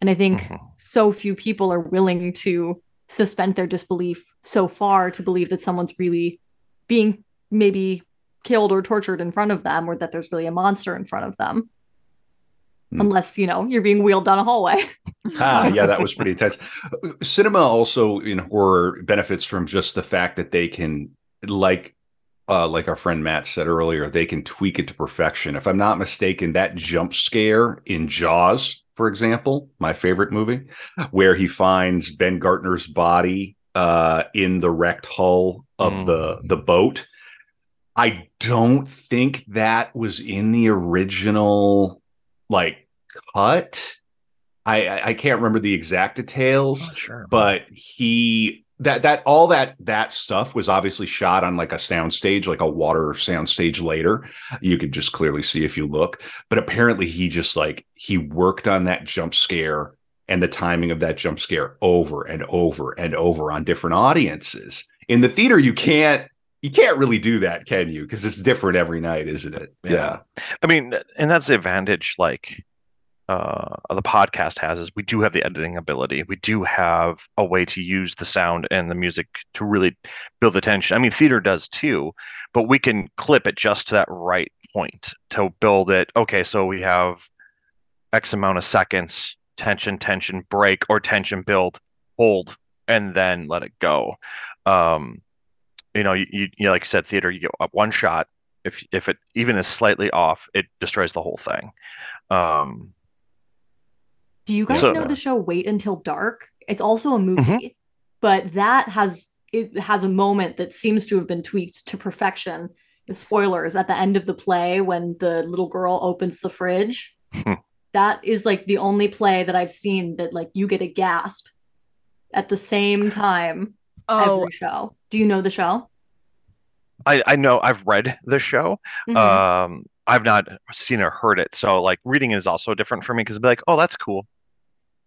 And I think mm-hmm. so few people are willing to suspend their disbelief so far to believe that someone's really being maybe killed or tortured in front of them or that there's really a monster in front of them. Mm. unless you know you're being wheeled down a hallway. Ah yeah that was pretty intense. Cinema also in horror benefits from just the fact that they can like uh, like our friend Matt said earlier, they can tweak it to perfection. If I'm not mistaken, that jump scare in Jaws for example, my favorite movie, where he finds Ben Gardner's body uh, in the wrecked hull of mm. the the boat. I don't think that was in the original like cut. I I can't remember the exact details, oh, sure. but he that that all that that stuff was obviously shot on like a sound stage like a water sound stage later. You could just clearly see if you look. But apparently he just like he worked on that jump scare and the timing of that jump scare over and over and over on different audiences. In the theater you can't you can't really do that can you? Because it's different every night isn't it? Yeah. yeah. I mean and that's the advantage like uh, the podcast has is we do have the editing ability. We do have a way to use the sound and the music to really build the tension. I mean, theater does too, but we can clip it just to that right point to build it. Okay, so we have X amount of seconds, tension, tension, break, or tension build, hold, and then let it go. Um, you know, you, you like I said, theater, you get one shot. If if it even is slightly off, it destroys the whole thing. Um, do you guys so, know the show Wait Until Dark? It's also a movie, mm-hmm. but that has it has a moment that seems to have been tweaked to perfection The spoilers at the end of the play when the little girl opens the fridge. that is like the only play that I've seen that like you get a gasp at the same time Oh, every show. Do you know the show? I, I know I've read the show. Mhm. Um, I've not seen or heard it, so like reading is also different for me because I'd be like, oh, that's cool,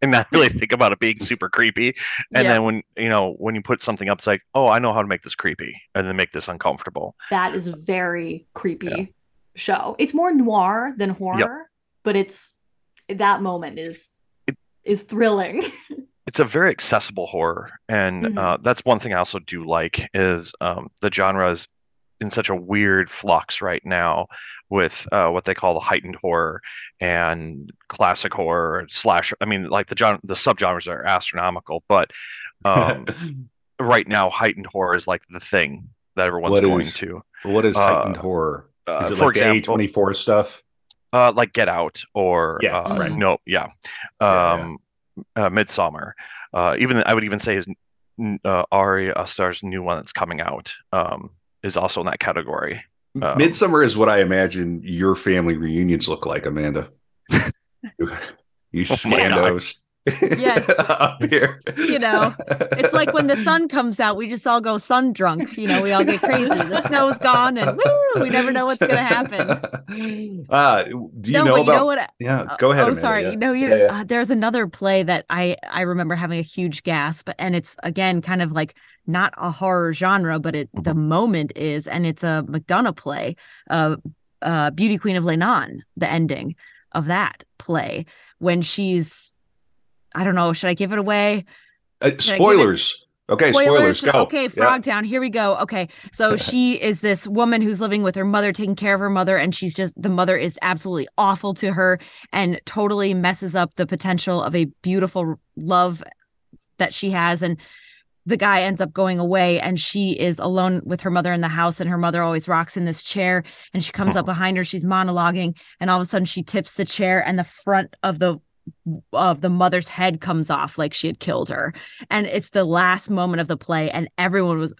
and not really think about it being super creepy. And Yeah. then when you know when you put something up, it's like, oh, I know how to make this creepy and then make this uncomfortable. that is a very creepy show. It's more noir than horror, but it's that moment is is thrilling. It's a very accessible horror, and Mhm. uh, that's one thing I also do like is um, the genre is in such a weird flux right now with uh, what they call the heightened horror and classic horror slash. I mean, like the genre, the subgenres are astronomical, but um, right now heightened horror is like the thing that everyone's What going is- to. what is heightened Uh, horror? Uh, Is it for like example, the A twenty four stuff? uh, like Get Out or Yeah, uh, right. no, yeah, Yeah, um, Uh, Midsommar. Uh, even I would even say his uh, Ari Aster's new one that's coming out um, is also in that category. um, Midsommar is what I imagine your family reunions look like, Amanda. you you My God. standos. Yes. up here. You know, It's like when the sun comes out, we just all go sun drunk. You know, we all get crazy. The snow's gone, and woo, we never know what's going to happen. Uh, do you no, know about? you know what? yeah, go ahead. Oh, Amanda, sorry. yeah. You know, you Yeah, yeah. Uh, there's another play that I I remember having a huge gasp, and it's again kind of like not a horror genre, but it the moment is, and it's a McDonagh play, uh, uh, Beauty Queen of Leenane, the ending of that play when she's, I don't know, should I give it away? Uh, it- spoilers. Okay, spoilers. Go. Okay. Frogtown. Here we go. Okay, so she is this woman who's living with her mother, taking care of her mother, and she's just the mother is absolutely awful to her and totally messes up the potential of a beautiful love that she has. And the guy ends up going away, and she is alone with her mother in the house, and her mother always rocks in this chair, and she comes up behind her, she's monologuing, and all of a sudden she tips the chair, and the front of the of the mother's head comes off like she had killed her and it's the last moment of the play and everyone was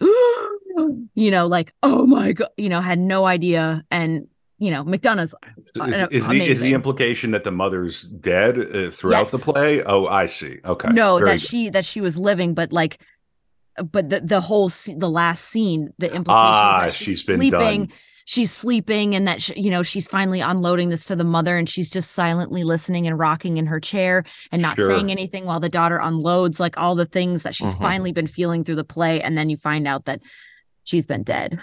you know like oh my god you know had no idea and you know McDonagh's Is, Uh, is the is the implication that the mother's dead uh, throughout Yes. the play? Oh, I see. Okay. no Very that good. she that she was living but like but the, the whole the last scene the implication Ah, is that she's, she's been sleeping done. She's sleeping and that sh you know she's finally unloading this to the mother and she's just silently listening and rocking in her chair and not Sure. saying anything while the daughter unloads like all the things that she's Mhm. finally been feeling through the play and then you find out that she's been dead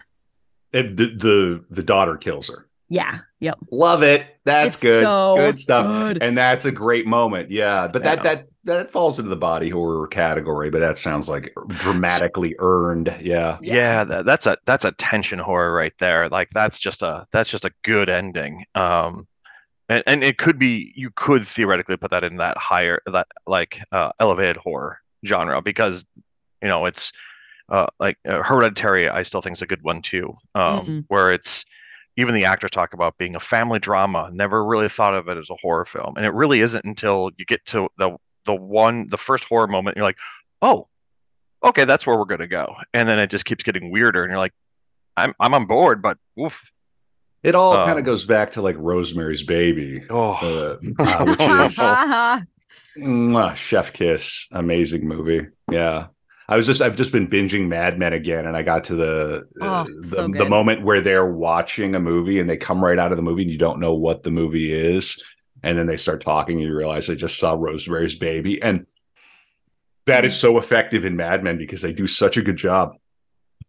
And the, the the daughter kills her. Yeah yep Love it. That's It's good. so good stuff. good. And that's a great moment. Yeah. But that that that falls into the body horror category, but that sounds like dramatically earned. Yeah. Yeah, that, that's a that's a tension horror right there. Like that's just a that's just a good ending. Um, and, and it could be you could theoretically put that in that higher that like uh, elevated horror genre because you know it's uh, like uh, Hereditary. I still think is a good one too. Um, Mhm. where it's even the actors talk about being a family drama. Never really thought of it as a horror film, and it really isn't until you get to the the one the first horror moment. You're like, oh, okay, that's where we're gonna go, and then it just keeps getting weirder, and you're like, I'm I'm on board, but oof, It all Um, kind of goes back to like Rosemary's Baby, oh, uh, uh, which is mwah, Chef Kiss, amazing movie. Yeah. I was just I've just been binging Mad Men again, and I got to the uh, Oh, the, so the moment where they're watching a movie and they come right out of the movie and you don't know what the movie is, and then they start talking and you realize they just saw Rosemary's Baby, and that is so effective in Mad Men because they do such a good job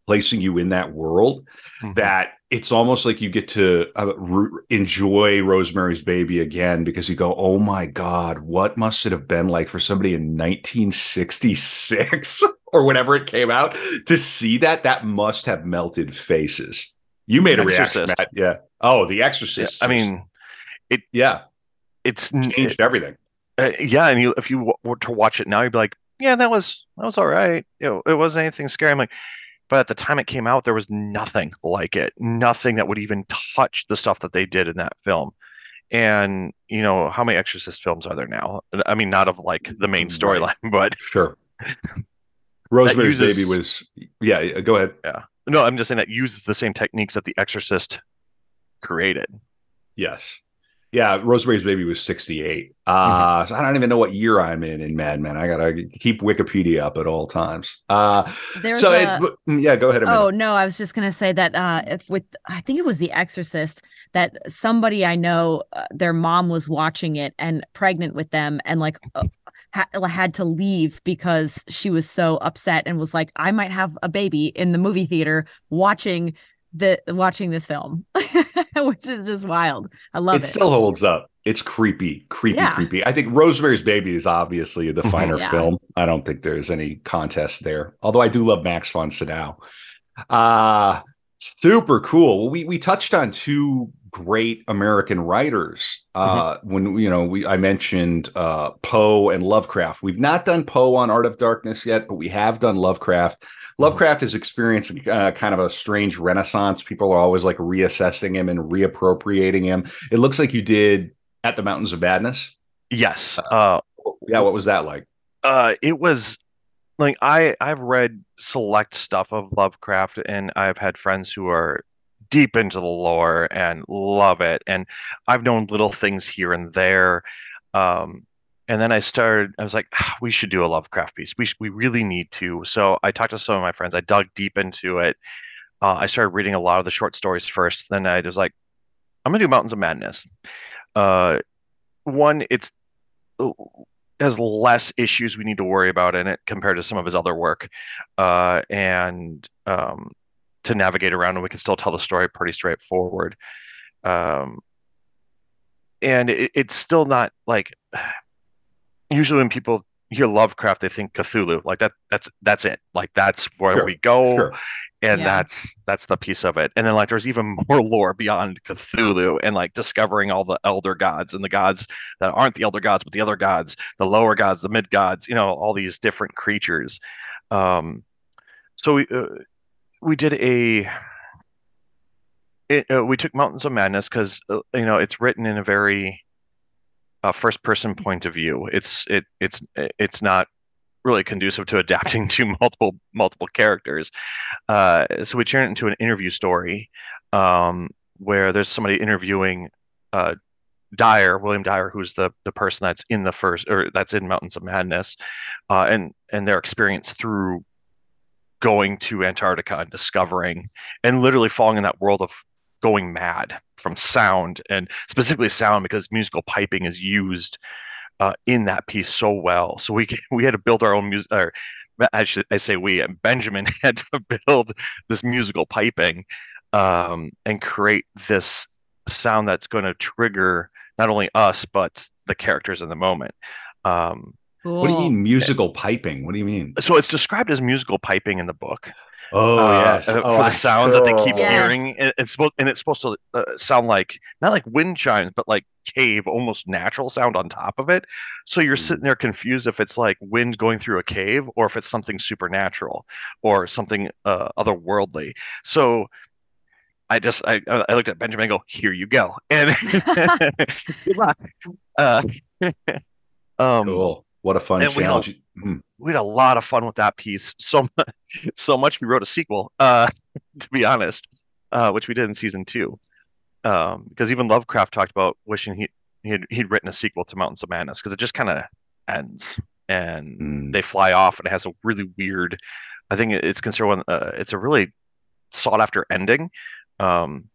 placing you in that world Mhm. that it's almost like you get to uh, re- enjoy Rosemary's Baby again because you go, oh my God, what must it have been like for somebody in 1966 or whenever it came out to see that? That must have melted faces. You made a reaction, Matt. Yeah. Oh, The Yeah, Exorcist. I mean, it. yeah, it's changed everything. uh, yeah, and you if you w- were to watch it now, you'd be like, yeah, that was that was all right. You know, it wasn't anything scary. I'm like, but at the time it came out, there was nothing like it, nothing that would even touch the stuff that they did in that film. And you know, how many Exorcist films are there now? I mean, not of like the main mm, Right. storyline, but Sure. Rosemary's uses- Baby was, yeah, go ahead. Yeah. No, I'm just saying that uses the same techniques that The Exorcist created. Yes. Yeah, Rosemary's Baby was 68. Uh, mm-hmm. So I don't even know what year I'm in in Mad Men. I got to keep Wikipedia up at all times. Uh, There's so, a... it, mm, yeah, go ahead. Oh, no, I was just going to say that uh, if with, I think it was The Exorcist, that somebody I know, uh, their mom was watching it and pregnant with them and like, uh, ha- had to leave because she was so upset and was like, I might have a baby in the movie theater watching the watching this film, which is just wild. I love it. It still holds up. It's creepy, creepy, yeah. creepy. I think Rosemary's Baby is obviously the mm-hmm. finer yeah. film. I don't think there's any contest there. Although I do love Max von Sydow. Uh super cool. We we touched on two great American writers. Uh, mm-hmm. When you know, we I mentioned uh, Poe and Lovecraft. We've not done Poe on Art of Darkness yet, but we have done Lovecraft. Lovecraft is experiencing uh, kind of a strange renaissance. People are always like reassessing him and reappropriating him. It looks like you did at the Mountains of Madness. Yes. Uh, yeah. What was that like? Uh, it was like I I've read select stuff of Lovecraft, and I've had friends who are deep into the lore and love it. And I've known little things here and there. Um, and then I started, I was like, ah, we should do a Lovecraft piece. We, sh- we really need to. So I talked to some of my friends. I dug deep into it. Uh, I started reading a lot of the short stories first. Then I was like, I'm to do Mountains of Madness. Uh, one, it's uh, has less issues we need to worry about in it compared to some of his other work. Uh, and um, to navigate around and we can still tell the story pretty straightforward um, and it, it's still not like usually when people hear lovecraft they think cthulhu like that that's that's it like that's where sure, we go sure. and yeah. that's that's the piece of it and then like there's even more lore beyond cthulhu and like discovering all the elder gods and the gods that aren't the elder gods but the other gods the lower gods the mid gods you know all these different creatures um so we, uh, we did a it, uh, we took Mountains of Madness because uh, you know it's written in a very uh, first person point of view. It's it it's it's not really conducive to adapting to multiple multiple characters. Uh, so we turn it into an interview story um, where there's somebody interviewing uh, Dyer, William Dyer, who's the the person that's in the first or that's in Mountains of Madness, uh, and and their experience through going to Antarctica and discovering and literally falling in that world of going mad from sound and specifically sound because musical piping is used uh, in that piece so well. So we we had to build our own music. Or I should I say we Benjamin had to build this musical piping um, and create this sound that's going to trigger not only us but the characters in the moment. Um, Cool. What do you mean musical piping? What do you mean? So it's described as musical piping in the book. Oh uh, yes, oh, for the sounds that they keep yes. hearing. It's supposed and it's supposed to uh, sound like not like wind chimes, but like cave, almost natural sound on top of it. So you're mm. sitting there confused if it's like wind going through a cave or if it's something supernatural or something uh, otherworldly. So I just I, I looked at Benjamin and go, here you go, and good luck. Uh, um, cool. What a fun challenge. We had, hmm. we had, a lot of fun with that piece. So much, so much we wrote a sequel, uh, to be honest, uh, which we did in season two. Um, because even Lovecraft talked about wishing he, he'd, he'd written a sequel to Mountains of Madness because it just kind of ends and mm. they fly off and it has a really weird, I think it's considered one, uh, it's a really sought after ending. Um,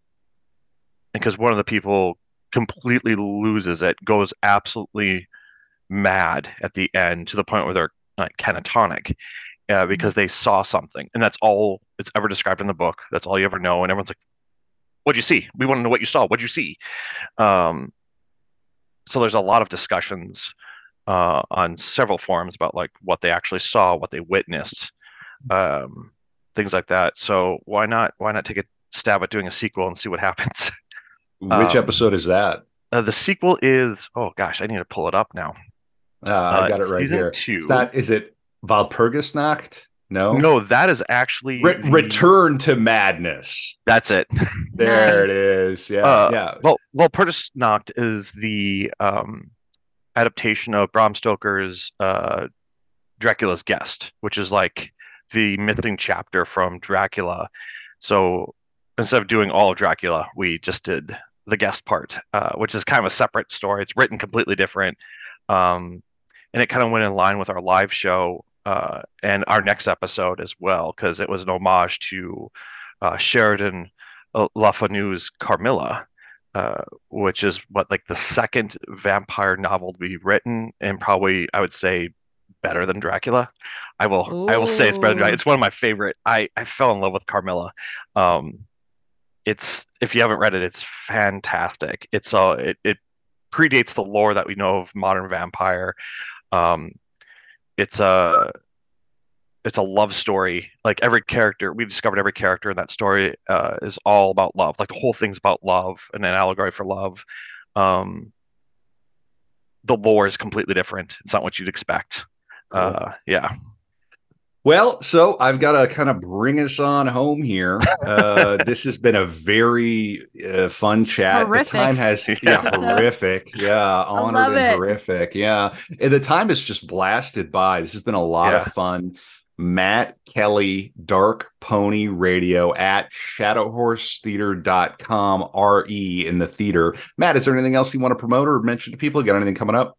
because one of the people completely loses it, goes absolutely mad at the end to the point where they're like catatonic uh, mm-hmm. because they saw something, and that's all it's ever described in the book. That's all you ever know, and everyone's like, "What'd you see? We want to know what you saw. What'd you see?" Um, so there's a lot of discussions uh, on several forums about like what they actually saw, what they witnessed, um, things like that. So why not why not take a stab at doing a sequel and see what happens? Which um, episode is that? Uh, the sequel is oh gosh, I need to pull it up now. Uh, I got uh, it right here. Two. It's not. Is it Walpurgisnacht? No, no, that is actually Re- the... Return to Madness. That's it. there nice. it is. Yeah, uh, yeah. Well, Walpurgisnacht is the um, adaptation of Bram Stoker's uh, Dracula's Guest, which is like the missing chapter from Dracula. So instead of doing all of Dracula, we just did the guest part, uh, which is kind of a separate story. It's written completely different, um, and it kind of went in line with our live show uh, and our next episode as well, because it was an homage to uh, Sheridan uh, Le Fanu's Carmilla, uh, which is what like the second vampire novel to be written, and probably I would say better than Dracula. I will Ooh. I will say it's better than Dracula. It's one of my favorite. I I fell in love with Carmilla. Um, it's if you haven't read it, it's fantastic. It's uh it, it predates the lore that we know of modern vampire. Um, it's a it's a love story. Like every character, we discovered every character in that story uh, is all about love. Like the whole thing's about love and an allegory for love. Um, the lore is completely different. It's not what you'd expect. Uh, yeah. Well, so I've got to kind of bring us on home here. Uh, this has been a very uh, fun chat. Horrific. The time has yeah, horrific. Yeah, honored and it. horrific. Yeah, and the time has just blasted by. This has been a lot yeah. of fun. Matt Kelly, Dark Pony Radio at shadowhorsetheatre.com, R-E in the theater. Matt, is there anything else you want to promote or mention to people? Got anything coming up?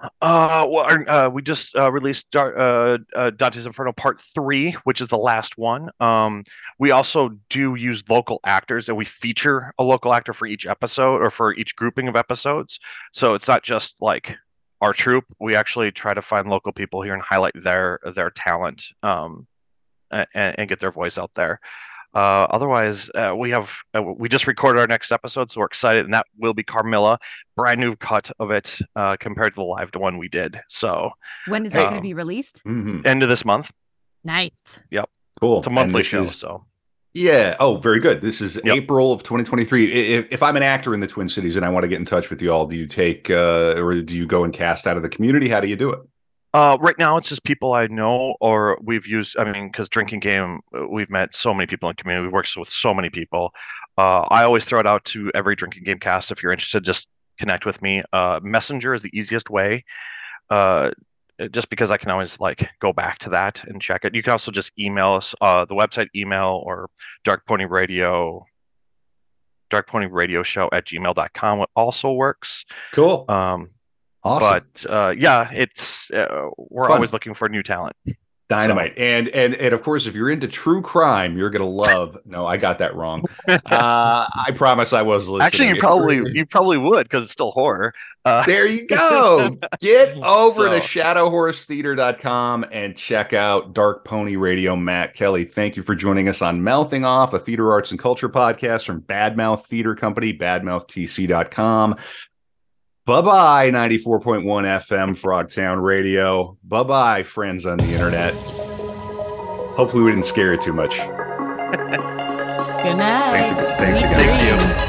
Uh, well, uh, we just uh, released uh, uh, Dante's Inferno Part Three, which is the last one. Um, we also do use local actors, and we feature a local actor for each episode or for each grouping of episodes. So it's not just like our troupe. We actually try to find local people here and highlight their their talent um, and, and get their voice out there. Uh, otherwise, uh, we have uh, we just recorded our next episode, so we're excited, and that will be Carmilla, brand new cut of it uh, compared to the live the one we did. So when is that um, going to be released? Mm-hmm. End of this month. Nice. Yep. Cool. It's a monthly show. Is, so yeah. Oh, very good. This is yep. April of 2023. If, if, I'm an actor in the Twin Cities and I want to get in touch with you all, do you take uh, or do you go and cast out of the community? How do you do it? Uh, right now, it's just people I know, or we've used. I mean, because drinking game, uh, we've met so many people in the community. We've worked with so many people. Uh, I always throw it out to every drinking game cast. If you're interested, just connect with me. Uh, Messenger is the easiest way. Uh, just because I can always like go back to that and check it. You can also just email us. Uh, the website email or Dark Pony Radio, Dark Pony Radio Show at gmail.com also works. Cool. Um, Awesome. But uh, yeah, it's uh, we're Fun. always looking for new talent. Dynamite. So. And and and of course, if you're into true crime, you're gonna love. no, I got that wrong. Uh, I promise I was listening. Actually, you probably you probably would because it's still horror. Uh, there you go. Get over so. to shadowhorsetheatre.com and check out Dark Pony Radio. Matt Kelly, thank you for joining us on Mouthing Off, a theater arts and culture podcast from Badmouth Theater Company, badmouthtc.com. Bye bye, 94.1 FM Frogtown Radio. Bye bye, friends on the internet. Hopefully, we didn't scare you too much. Good night. Thanks, thanks again. Thank you.